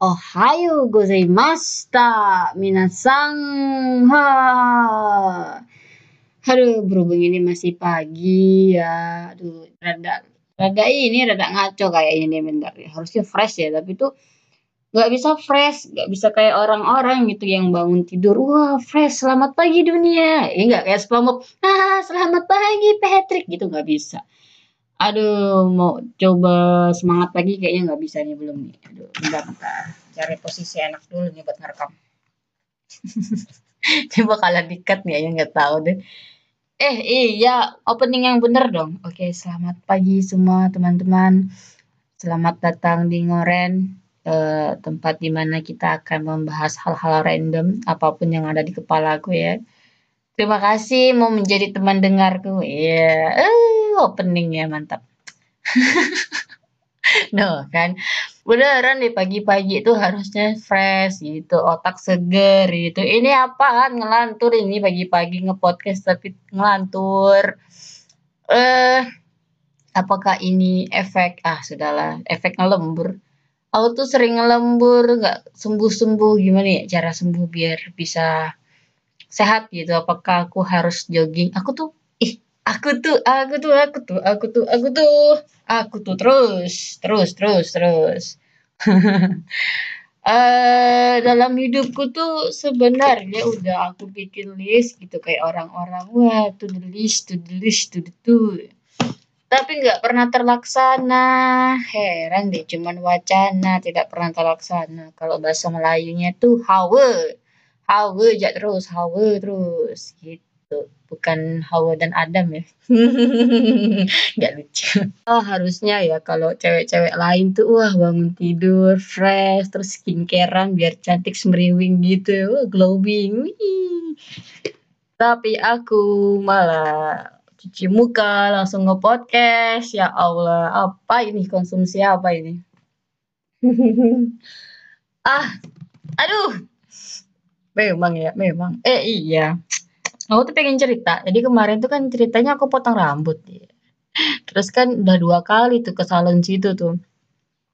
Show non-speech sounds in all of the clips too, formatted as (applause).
Ohayo gozaimashita, minasang. Ha. Aduh, berhubung ini masih pagi ya. Aduh, rada rada ini rada ngaco kayaknya nih bentar ya. Harusnya fresh ya, tapi tuh nggak bisa fresh, nggak bisa kayak orang-orang gitu yang bangun tidur, wah fresh, selamat pagi dunia. Ya nggak kayak SpongeBob, ah selamat pagi Patrick gitu nggak bisa. Aduh, mau coba semangat lagi kayaknya nggak bisa nih belum nih. Aduh, bentar, bentar. Cari posisi enak dulu nih buat ngerekam. (laughs) coba kalian dikat nih ya nggak tahu deh. Eh iya, opening yang bener dong. Oke, selamat pagi semua teman-teman. Selamat datang di Ngoren, eh, tempat di mana kita akan membahas hal-hal random, apa pun yang ada di kepala aku ya. Terima kasih mau menjadi teman dengarku. Iya, yeah. uh, opening ya mantap. (laughs) no kan, beneran di pagi-pagi itu harusnya fresh gitu, otak seger gitu. Ini apaan ngelantur ini pagi-pagi ngepodcast tapi ngelantur. Eh, uh, apakah ini efek? Ah sudahlah, efek ngelembur. Aku tuh sering ngelembur, nggak sembuh-sembuh. Gimana ya cara sembuh biar bisa sehat gitu? Apakah aku harus jogging? Aku tuh ih aku tuh aku tuh aku tuh aku tuh aku tuh aku tuh terus terus terus terus. Uh, (laughs) dalam hidupku tuh sebenarnya udah aku bikin list gitu. Kayak orang-orang wah to the list to the list to the tapi nggak pernah terlaksana heran deh cuman wacana tidak pernah terlaksana kalau bahasa Melayunya tuh hawa Hawa aja terus, Hawa terus gitu. Bukan Hawa dan Adam ya. (laughs) Nggak lucu. Oh harusnya ya kalau cewek-cewek lain tuh wah bangun tidur fresh terus skincarean biar cantik semeriwing gitu. Wah glowing. Wih. Tapi aku malah cuci muka langsung nge-podcast. Ya Allah, apa ini konsumsi apa ini? (laughs) ah, aduh, Memang ya, memang. Eh iya. Aku tuh pengen cerita. Jadi kemarin tuh kan ceritanya aku potong rambut ya. Terus kan udah dua kali tuh ke salon situ tuh.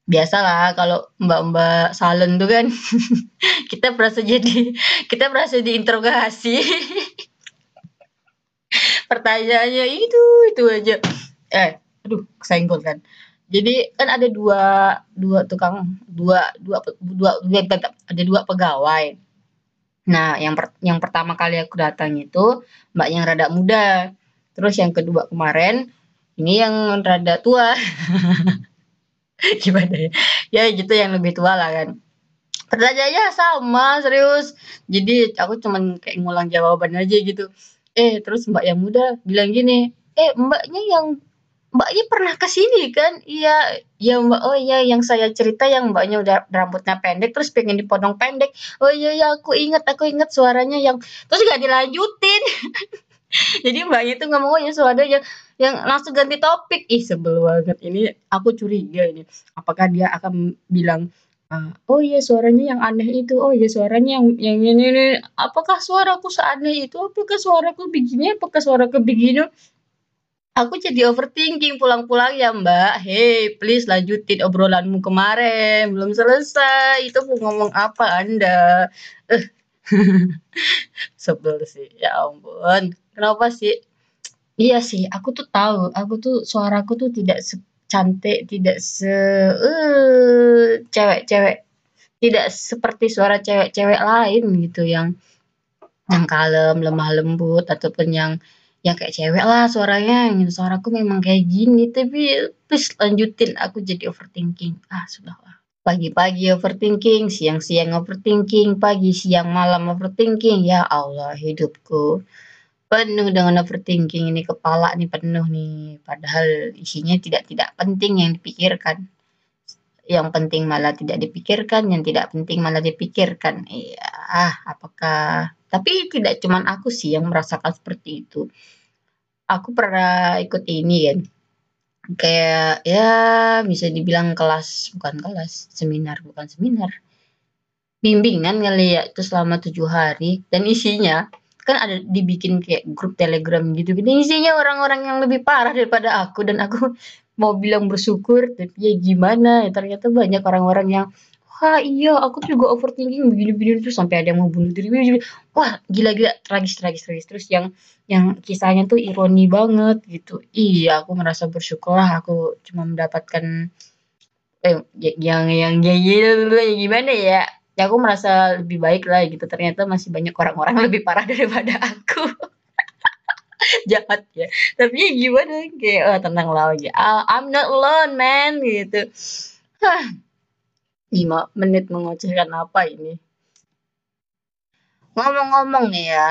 Biasalah kalau mbak-mbak salon tuh kan (laughs) kita berasa jadi kita berasa diinterogasi. (laughs) Pertanyaannya itu itu aja. Eh, aduh, kesenggol kan. Jadi kan ada dua dua tukang dua dua dua, dua ada dua pegawai Nah, yang per yang pertama kali aku datang itu Mbak yang rada muda. Terus yang kedua kemarin ini yang rada tua. (laughs) Gimana ya? Ya gitu yang lebih tua lah kan. Pertanyaannya sama, serius. Jadi aku cuman kayak ngulang jawaban aja gitu. Eh, terus Mbak yang muda bilang gini, "Eh, Mbaknya yang Mbaknya pernah ke sini kan? Iya, iya Mbak. Oh iya, yang saya cerita yang Mbaknya udah rambutnya pendek terus pengen dipotong pendek. Oh iya ya, aku ingat, aku ingat suaranya yang terus gak dilanjutin. (laughs) Jadi Mbaknya tuh ngomong oh ya suara yang yang langsung ganti topik. Ih, sebel banget. Ini aku curiga ini. Apakah dia akan bilang oh iya suaranya yang aneh itu, oh iya suaranya yang yang ini, ini. apakah suaraku seaneh itu, apakah suaraku begini, apakah suaraku begini, Aku jadi overthinking pulang-pulang ya Mbak. Hey, please lanjutin obrolanmu kemarin. Belum selesai. Itu mau ngomong apa Anda? Eh. (laughs) Sebel sih. Ya ampun. Kenapa sih? Iya sih, aku tuh tahu. Aku tuh suaraku tuh tidak cantik, tidak se uh, cewek-cewek. Tidak seperti suara cewek-cewek lain gitu yang yang kalem, lemah lembut ataupun yang ya kayak cewek lah suaranya. Gitu suaraku memang kayak gini tapi please lanjutin aku jadi overthinking. Ah sudah lah. Pagi-pagi overthinking siang-siang overthinking pagi siang malam overthinking. Ya Allah hidupku penuh dengan overthinking ini kepala nih penuh nih padahal isinya tidak tidak penting yang dipikirkan yang penting malah tidak dipikirkan yang tidak penting malah dipikirkan iya ah apakah tapi tidak cuman aku sih yang merasakan seperti itu. Aku pernah ikut ini kan. Kayak ya bisa dibilang kelas, bukan kelas, seminar, bukan seminar. Bimbingan kali ya itu selama tujuh hari dan isinya kan ada dibikin kayak grup Telegram gitu gitu isinya orang-orang yang lebih parah daripada aku dan aku mau bilang bersyukur tapi ya gimana ya ternyata banyak orang-orang yang wah iya aku tuh juga overthinking begini-begini terus sampai ada yang mau bunuh diri wah gila-gila tragis tragis tragis terus yang yang kisahnya tuh ironi banget gitu iya aku merasa bersyukur lah aku cuma mendapatkan eh yang yang yang, yang gimana ya ya aku merasa lebih baik lah gitu. Ternyata masih banyak orang-orang (laughs) lebih parah daripada aku. (laughs) Jahat ya. Tapi ya gimana? Kayak oh, tenang lah aja I'm not alone man gitu. 5 menit mengocehkan apa ini? Ngomong-ngomong nih ya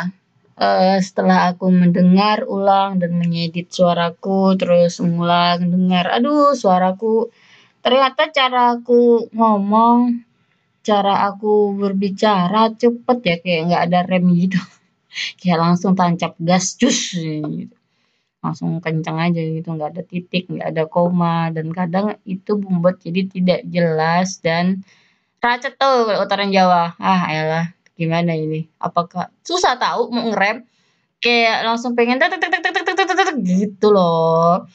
uh, setelah aku mendengar ulang dan mengedit suaraku terus mengulang dengar aduh suaraku. Ternyata cara aku ngomong cara aku berbicara cepet ya kayak nggak ada rem gitu. (laughs) Kayak langsung tancap gas cus gitu. langsung kencang aja gitu nggak ada titik nggak ada koma. Dan kadang itu membuat jadi tidak jelas dan racet tuh kalau utara Jawa. Ah elah gimana ini? Apakah susah tahu mau ngerem? Kayak langsung pengen tek tek tek tek tek tek tek gitu loh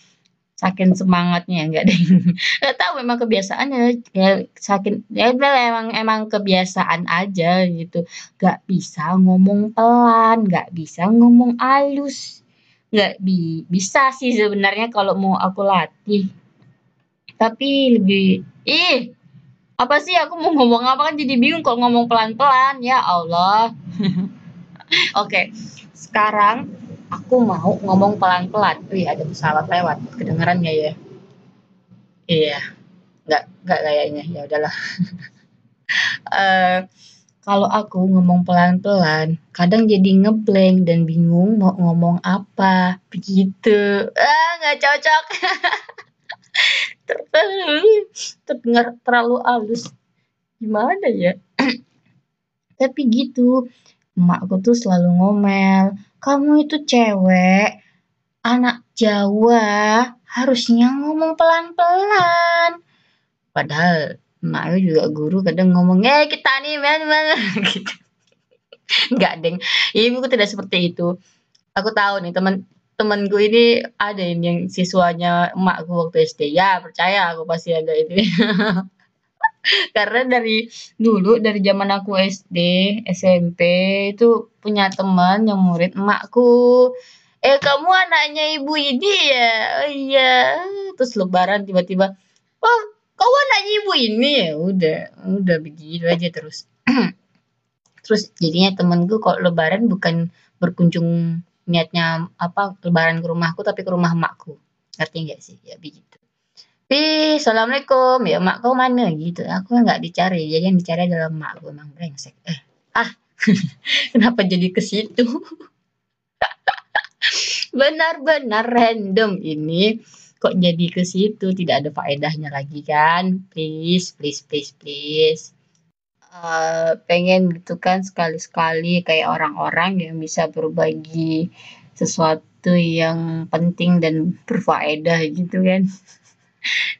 saking semangatnya enggak deh (laughs) nggak tahu memang kebiasaannya ya saking ya emang emang kebiasaan aja gitu. Nggak bisa ngomong pelan nggak bisa ngomong halus. Nggak bi bisa sih sebenarnya kalau mau aku latih. Tapi lebih ih apa sih aku mau ngomong apa? Kan jadi bingung kalau ngomong pelan-pelan ya Allah. (laughs) Oke okay. sekarang aku mau ngomong pelan-pelan. Wih, ada pesawat lewat. Kedengeran nggak ya? Iya, nggak nggak kayaknya. Ya udahlah. uh, (laughs) kalau aku ngomong pelan-pelan, kadang jadi ngeblank dan bingung mau ngomong apa. Begitu. Ah, nggak cocok. (laughs) Terdengar terlalu halus. Gimana ya? (clears throat) Tapi gitu. Emakku tuh selalu ngomel kamu itu cewek, anak Jawa, harusnya ngomong pelan-pelan. Padahal emak juga guru kadang ngomong, eh kita nih mana mana (laughs) gitu. Enggak deng, ibuku tidak seperti itu. Aku tahu nih teman temanku ini ada yang siswanya emakku waktu SD. Ya percaya aku pasti ada itu. (laughs) Karena dari dulu, dari zaman aku SD, SMP itu punya teman yang murid emakku. "Eh, kamu anaknya ibu ini ya?" "Oh, iya." Terus lebaran tiba-tiba, "Oh, kau anaknya ibu ini ya?" Udah udah begitu aja terus. (clears throat) Terus jadinya temenku kalau lebaran bukan berkunjung niatnya apa, lebaran ke rumahku tapi ke rumah emakku. Ngerti nggak sih? Ya begitu. Pi, assalamualaikum, ya mak kau mana? Gitu. Aku nggak dicari, jadi yang dicari adalah mak gue emang brengsek. Eh, ah, (laughs) kenapa jadi ke situ? (laughs) Benar-benar random ini. Kok jadi ke situ? Tidak ada faedahnya lagi kan? Please please please please. Uh, pengen gitu kan sekali-sekali kayak orang-orang yang bisa berbagi sesuatu yang penting dan berfaedah gitu kan (laughs)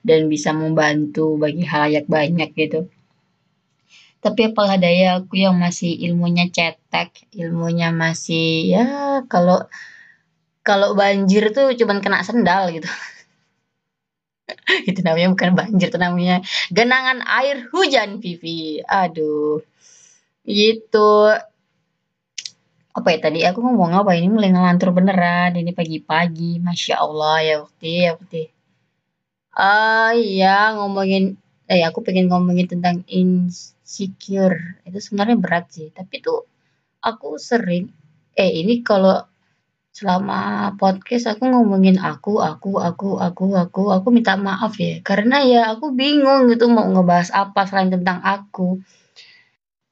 dan bisa membantu bagi halayak banyak gitu. Tapi apalah daya aku yang masih ilmunya cetek, ilmunya masih ya kalau kalau banjir tuh cuman kena sendal gitu. (laughs) itu namanya bukan banjir, itu namanya genangan air hujan Vivi. Aduh. Gitu. Apa ya tadi aku ngomong apa ini mulai ngelantur beneran ini pagi-pagi. Masya Allah ya waktu ya waktu Ah, iya ngomongin eh, aku pengen ngomongin tentang insecure, itu sebenarnya berat sih, tapi tuh aku sering eh, ini kalau selama podcast aku ngomongin aku aku aku aku aku aku minta maaf ya, karena ya aku bingung gitu mau ngebahas apa selain tentang aku.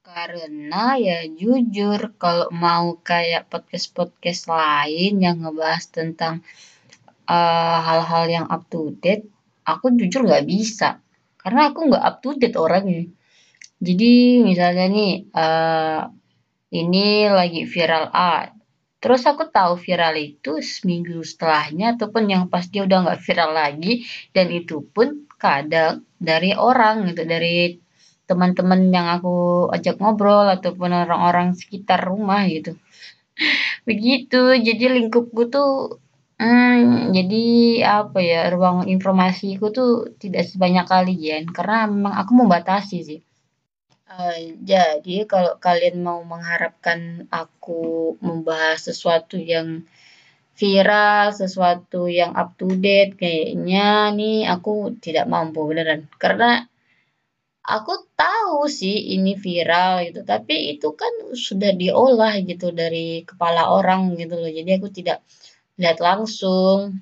Karena ya jujur kalau mau kayak podcast-podcast lain yang ngebahas tentang, uh, hal-hal yang up to date aku jujur nggak bisa. Karena aku nggak up to date orangnya. Jadi misalnya nih uh, ini lagi viral A. Terus aku tahu viral itu seminggu setelahnya ataupun yang pas dia udah nggak viral lagi dan itu pun kadang dari orang gitu dari teman-teman yang aku ajak ngobrol ataupun orang-orang sekitar rumah gitu. (laughs) Begitu, jadi lingkupku tuh, hmm jadi apa ya, ruang informasiku tuh tidak sebanyak kalian, karena memang aku membatasi sih. Uh, jadi kalau kalian mau mengharapkan aku membahas sesuatu yang viral, sesuatu yang up to date, kayaknya nih aku tidak mampu beneran. Karena aku tahu sih ini viral gitu, tapi itu kan sudah diolah gitu dari kepala orang gitu loh. Jadi aku tidak lihat langsung.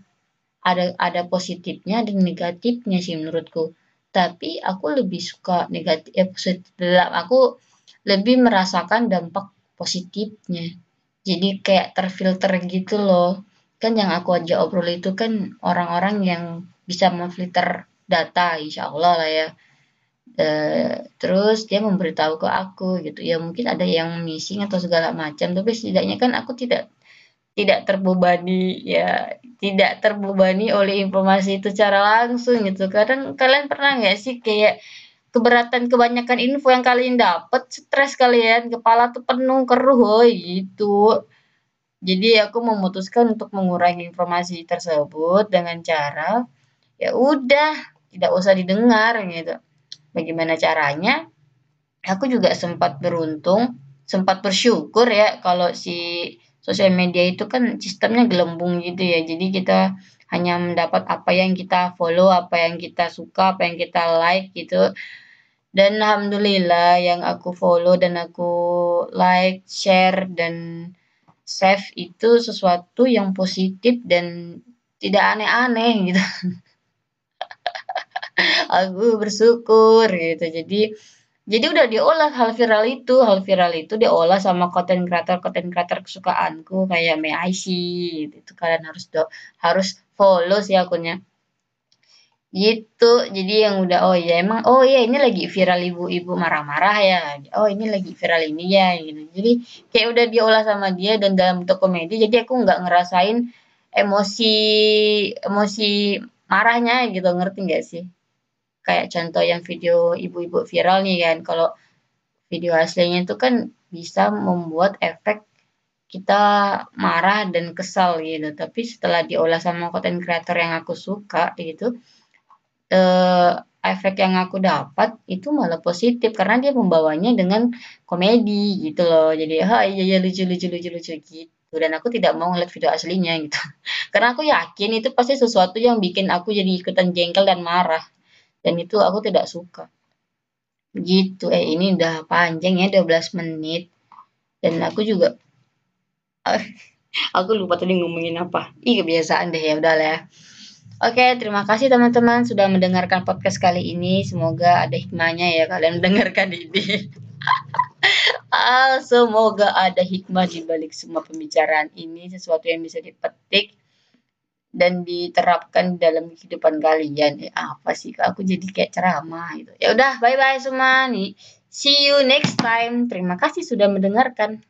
Ada ada positifnya dan negatifnya sih menurutku. Tapi aku lebih suka negatif eh, positif, aku lebih merasakan dampak positifnya. Jadi kayak terfilter gitu loh. Kan yang aku aja obrol itu kan orang-orang yang bisa memfilter data insya Allah lah ya Uh, terus dia memberitahu ke aku gitu ya mungkin ada yang missing atau segala macam tapi setidaknya kan aku tidak tidak terbebani ya tidak terbebani oleh informasi itu secara langsung gitu. Kadang kalian pernah nggak sih kayak keberatan kebanyakan info yang kalian dapat stres kalian kepala tuh penuh keruh oh, gitu. Jadi aku memutuskan untuk mengurangi informasi tersebut dengan cara ya udah tidak usah didengar gitu. Bagaimana caranya? Aku juga sempat beruntung sempat bersyukur ya kalau si sosial media itu kan sistemnya gelembung gitu ya. Jadi kita hanya mendapat apa yang kita follow apa yang kita suka apa yang kita like gitu. Dan alhamdulillah yang aku follow dan aku like share dan save itu sesuatu yang positif dan tidak aneh-aneh gitu. (laughs) Aku bersyukur gitu. Jadi jadi udah diolah hal viral itu hal viral itu diolah sama konten kreator konten kreator kesukaanku kayak Mei gitu itu kalian harus do harus follow sih akunnya. Gitu jadi yang udah oh ya emang oh ya ini lagi viral ibu-ibu marah-marah ya oh ini lagi viral ini ya gitu. Jadi kayak udah diolah sama dia dan dalam bentuk komedi jadi aku nggak ngerasain emosi emosi marahnya gitu ngerti nggak sih kayak contoh yang video ibu-ibu viral nih kan. Kalau video aslinya itu kan bisa membuat efek kita marah dan kesal gitu. Tapi setelah diolah sama konten kreator yang aku suka gitu eh, efek yang aku dapat itu malah positif. Karena dia membawanya dengan komedi gitu loh. Jadi ha iya iya lucu lucu lucu lucu gitu. Dan aku tidak mau ngeliat video aslinya gitu. (laughs) Karena aku yakin itu pasti sesuatu yang bikin aku jadi ikutan jengkel dan marah dan itu aku tidak suka. Gitu. Eh ini udah panjang ya 12 menit. Dan aku juga aku lupa tadi ngomongin apa. Ih kebiasaan deh ya udah lah ya. Oke, terima kasih teman-teman sudah mendengarkan podcast kali ini. Semoga ada hikmahnya ya kalian mendengarkan ini. (laughs) ah, semoga ada hikmah di balik semua pembicaraan ini, sesuatu yang bisa dipetik dan diterapkan dalam kehidupan kalian. Eh, apa sih? Aku jadi kayak ceramah gitu. Ya udah, bye bye semua nih. See you next time. Terima kasih sudah mendengarkan.